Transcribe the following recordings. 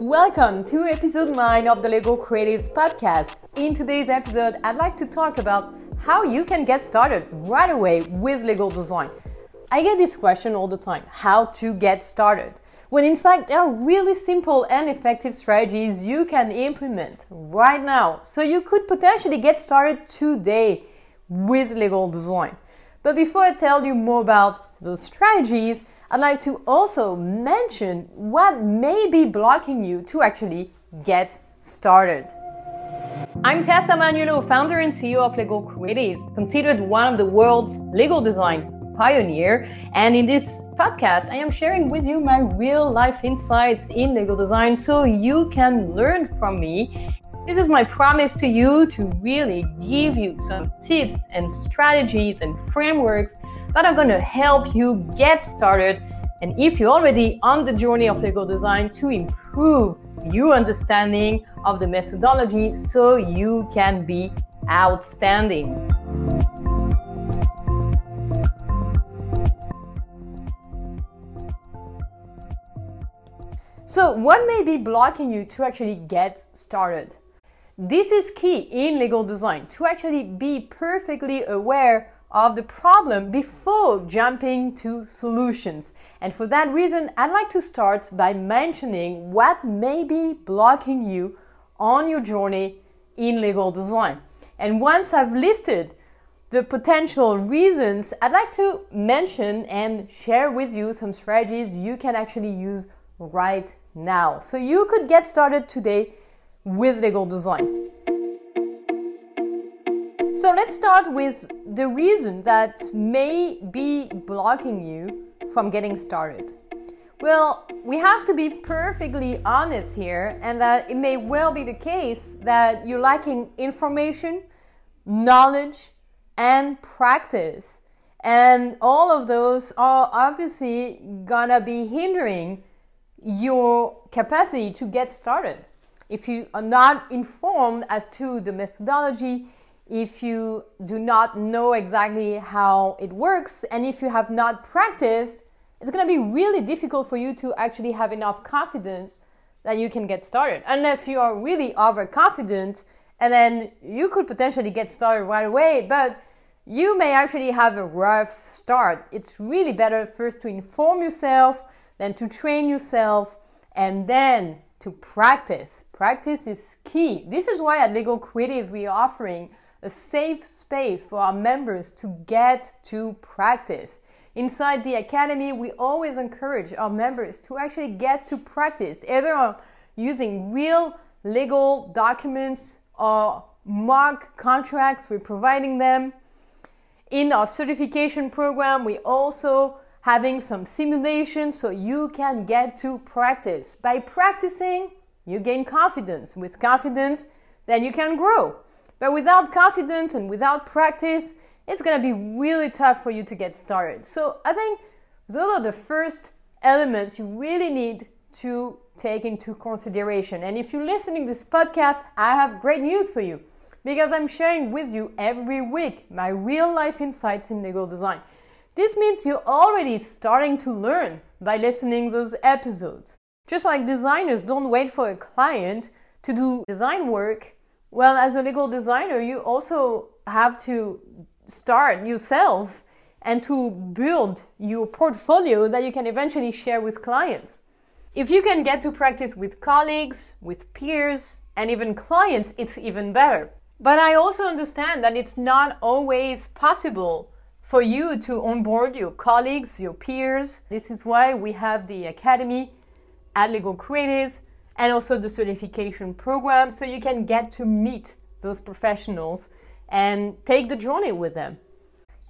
Welcome to episode 9 of the Legal Creatives podcast. In today's episode, I'd like to talk about how you can get started right away with legal design. I get this question all the time how to get started? When in fact, there are really simple and effective strategies you can implement right now. So you could potentially get started today with legal design. But before I tell you more about those strategies, I'd like to also mention what may be blocking you to actually get started. I'm Tessa Manuello, founder and CEO of Legal Creatives, considered one of the world's legal design pioneer. And in this podcast, I am sharing with you my real life insights in legal design so you can learn from me. This is my promise to you to really give you some tips and strategies and frameworks that are going to help you get started. And if you're already on the journey of legal design, to improve your understanding of the methodology so you can be outstanding. So, what may be blocking you to actually get started? This is key in legal design to actually be perfectly aware of the problem before jumping to solutions. And for that reason, I'd like to start by mentioning what may be blocking you on your journey in legal design. And once I've listed the potential reasons, I'd like to mention and share with you some strategies you can actually use right now. So you could get started today with legal design. So let's start with the reason that may be blocking you from getting started. Well, we have to be perfectly honest here, and that it may well be the case that you're lacking information, knowledge, and practice. And all of those are obviously gonna be hindering your capacity to get started. If you are not informed as to the methodology, if you do not know exactly how it works, and if you have not practiced, it's going to be really difficult for you to actually have enough confidence that you can get started. Unless you are really overconfident, and then you could potentially get started right away, but you may actually have a rough start. It's really better first to inform yourself then to train yourself, and then to practice. Practice is key. This is why at Legal Creatives we are offering a safe space for our members to get to practice. Inside the academy, we always encourage our members to actually get to practice, either using real legal documents or mock contracts, we're providing them. In our certification program, we also having some simulations so you can get to practice. By practicing, you gain confidence. With confidence, then you can grow. But without confidence and without practice, it's to be really tough for you to get started. So I think those are the first elements you really need to take into consideration. And if you're listening to this podcast, I have great news for you because I'm sharing with you every week my real life insights in legal design. This means you're already starting to learn by listening to those episodes. Just like designers don't wait for a client to do design work, well, as a legal designer, you also have to start yourself and to build your portfolio that you can eventually share with clients. If you can get to practice with colleagues, with peers, and even clients, it's even better. But I also understand that it's not always possible for you to onboard your colleagues, your peers. This is why we have the Academy at Legal Creatives and also the certification program so you can get to meet those professionals and take the journey with them.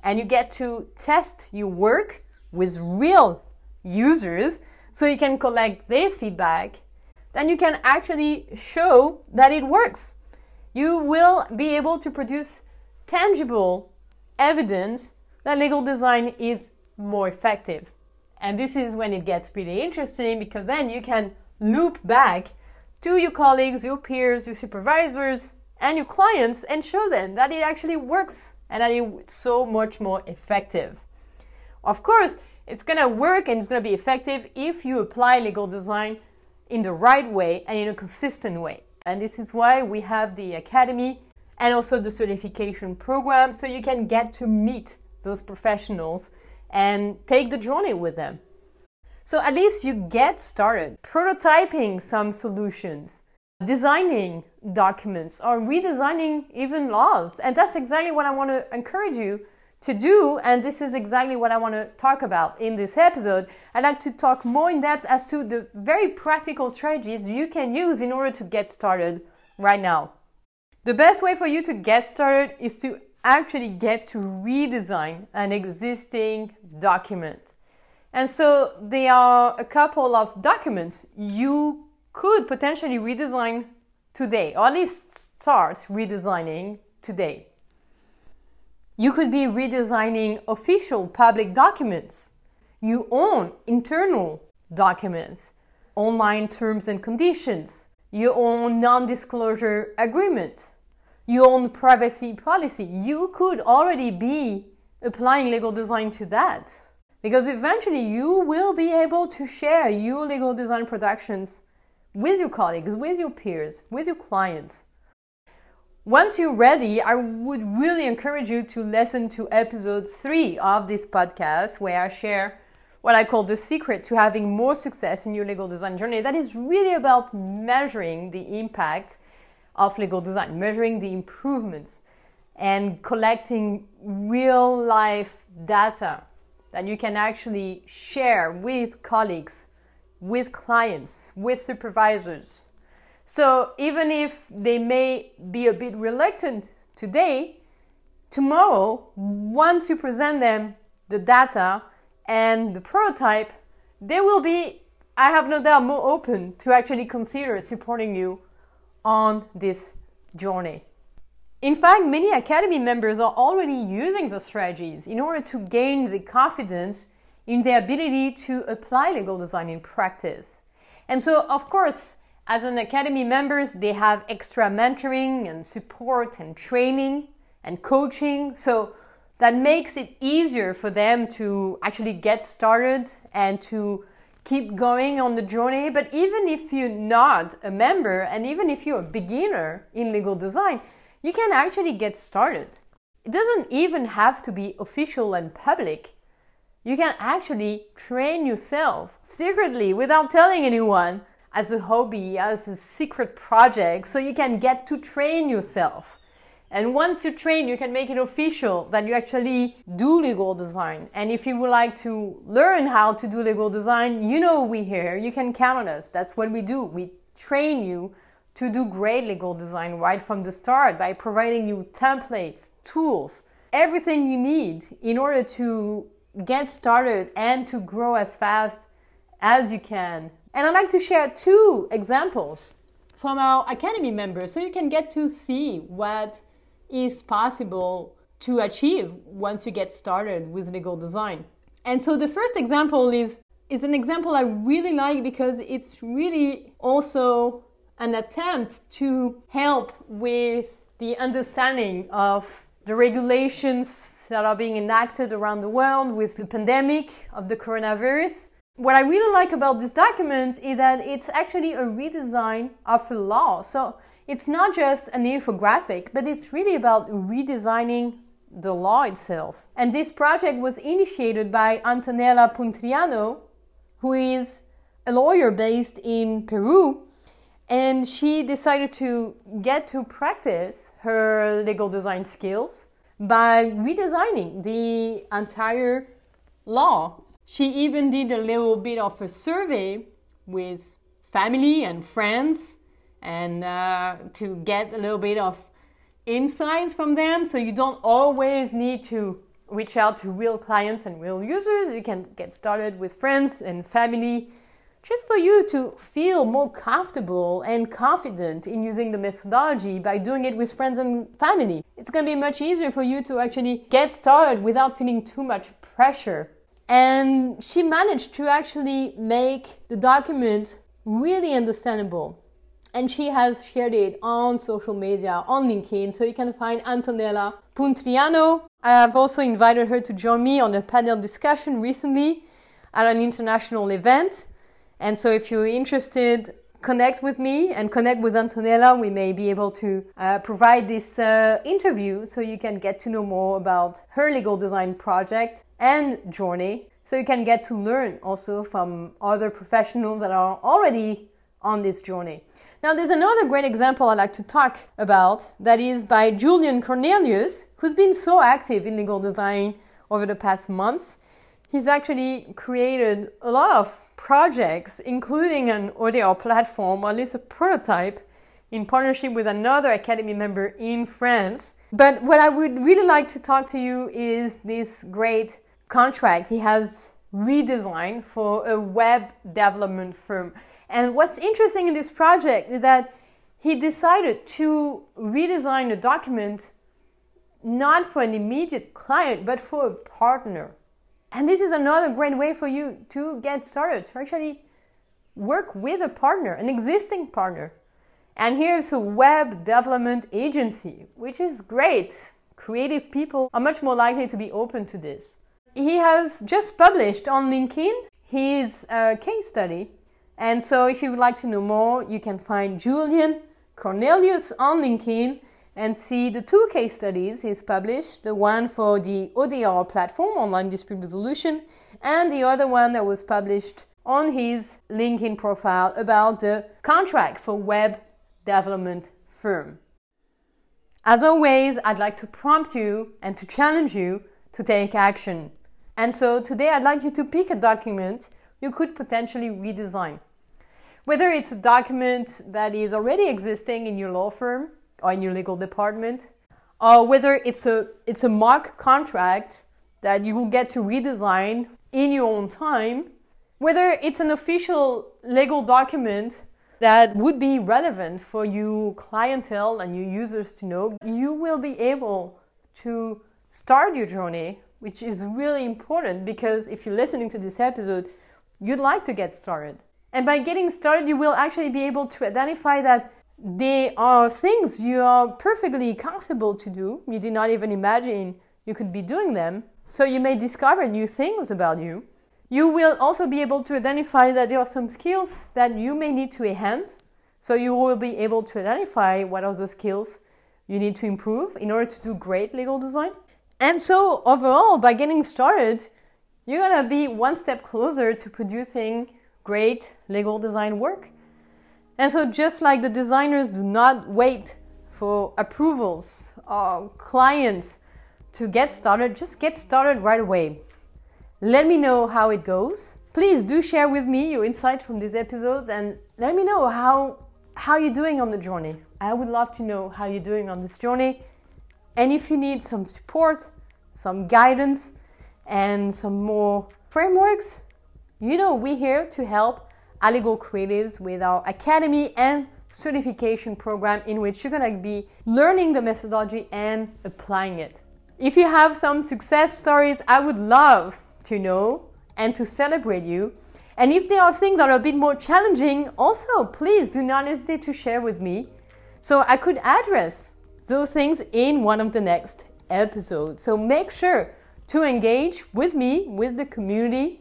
And you get to test your work with real users so you can collect their feedback. Then you can actually show that it works. You will be able to produce tangible evidence that legal design is more effective. And this is when it gets pretty interesting because then you can loop back to your colleagues, your peers, your supervisors, and your clients and show them that it actually works and that it's so much more effective. Of course, it's gonna work and it's gonna be effective if you apply legal design in the right way and in a consistent way. And this is why we have the academy and also the certification program so you can get to meet those professionals and take the journey with them. So at least you get started prototyping some solutions, designing documents, or redesigning even laws. And that's exactly what I want to encourage you to do. And this is exactly what I want to talk about in this episode. I'd like to talk more in depth as to the very practical strategies you can use in order to get started right now. The best way for you to get started is to actually get to redesign an existing document. And so there are a couple of documents you could potentially redesign today, or at least start redesigning today. You could be redesigning official public documents, you own internal documents, online terms and conditions, you own non disclosure agreement, you own privacy policy. You could already be applying legal design to that. Because eventually you will be able to share your legal design productions with your colleagues, with your peers, with your clients. Once you're ready, I would really encourage you to listen to episode three of this podcast, where I share what I call the secret to having more success in your legal design journey. That is really about measuring the impact of legal design, measuring the improvements and collecting real life data that you can actually share with colleagues, with clients, with supervisors. So even if they may be a bit reluctant today, tomorrow, once you present them the data and the prototype, they will be, I have no doubt, more open to actually consider supporting you on this journey. In fact, many Academy members are already using the strategies in order to gain the confidence in their ability to apply legal design in practice. And so, of course, as an Academy members, they have extra mentoring and support and training and coaching. So that makes it easier for them to actually get started and to keep going on the journey. But even if you're not a member and even if you're a beginner in legal design, you can actually get started. It doesn't even have to be official and public. You can actually train yourself secretly without telling anyone as a hobby, as a secret project, so you can get to train yourself. And once you train, you can make it official that you actually do legal design. And if you would like to learn how to do legal design, you know we here. You can count on us. That's what we do. We train you to do great legal design right from the start by providing you templates, tools, everything you need in order to get started and to grow as fast as you can. And I'd like to share two examples from our Academy members so you can get to see what is possible to achieve once you get started with legal design. And so the first example is is an example I really like because it's really also an attempt to help with the understanding of the regulations that are being enacted around the world with the pandemic of the coronavirus. What I really like about this document is that it's actually a redesign of a law. So it's not just an infographic, but it's really about redesigning the law itself. And this project was initiated by Antonella Puntriano, who is a lawyer based in Peru. And she decided to get to practice her legal design skills by redesigning the entire law. She even did a little bit of a survey with family and friends and uh, to get a little bit of insights from them. So you don't always need to reach out to real clients and real users. You can get started with friends and family just for you to feel more comfortable and confident in using the methodology by doing it with friends and family. It's going to be much easier for you to actually get started without feeling too much pressure. And she managed to actually make the document really understandable and she has shared it on social media, on LinkedIn, so you can find Antonella Puntriano. I have also invited her to join me on a panel discussion recently at an international event. And so if you're interested, connect with me and connect with Antonella. We may be able to uh, provide this uh, interview so you can get to know more about her legal design project and journey. So you can get to learn also from other professionals that are already on this journey. Now, there's another great example I'd like to talk about that is by Julian Cornelius, who's been so active in legal design over the past months. He's actually created a lot of projects, including an ODR platform, or at least a prototype, in partnership with another Academy member in France. But what I would really like to talk to you is this great contract he has redesigned for a web development firm. And what's interesting in this project is that he decided to redesign the document not for an immediate client, but for a partner. And this is another great way for you to get started, to actually work with a partner, an existing partner. And here's a web development agency, which is great. Creative people are much more likely to be open to this. He has just published on LinkedIn his uh, case study and so, if you would like to know more, you can find Julian Cornelius on LinkedIn and see the two case studies he's published the one for the ODR platform, Online Dispute Resolution, and the other one that was published on his LinkedIn profile about the contract for web development firm. As always, I'd like to prompt you and to challenge you to take action. And so today I'd like you to pick a document you could potentially redesign. Whether it's a document that is already existing in your law firm or in your legal department, or whether it's a, it's a mock contract that you will get to redesign in your own time, whether it's an official legal document that would be relevant for you clientele and your users to know, you will be able to start your journey, which is really important because if you're listening to this episode, you'd like to get started. And by getting started, you will actually be able to identify that they are things you are perfectly comfortable to do. You did not even imagine you could be doing them. So you may discover new things about you. You will also be able to identify that there are some skills that you may need to enhance. So you will be able to identify what are the skills you need to improve in order to do great legal design. And so overall, by getting started, you're gonna be one step closer to producing great legal design work. And so, just like the designers do not wait for approvals or clients to get started, just get started right away. Let me know how it goes. Please do share with me your insight from these episodes and let me know how how you're doing on the journey. I would love to know how you're doing on this journey. And if you need some support, some guidance, and some more frameworks, you know, we're here to help Legal creatives with our academy and certification program in which you're going to be learning the methodology and applying it. If you have some success stories, I would love to know and to celebrate you. And if there are things that are a bit more challenging, also please do not hesitate to share with me so I could address those things in one of the next episodes. So make sure to engage with me, with the community,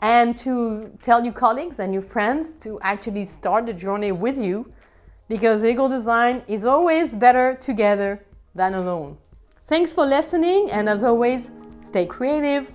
and to tell your colleagues and your friends to actually start the journey with you because legal design is always better together than alone. Thanks for listening, and as always, stay creative,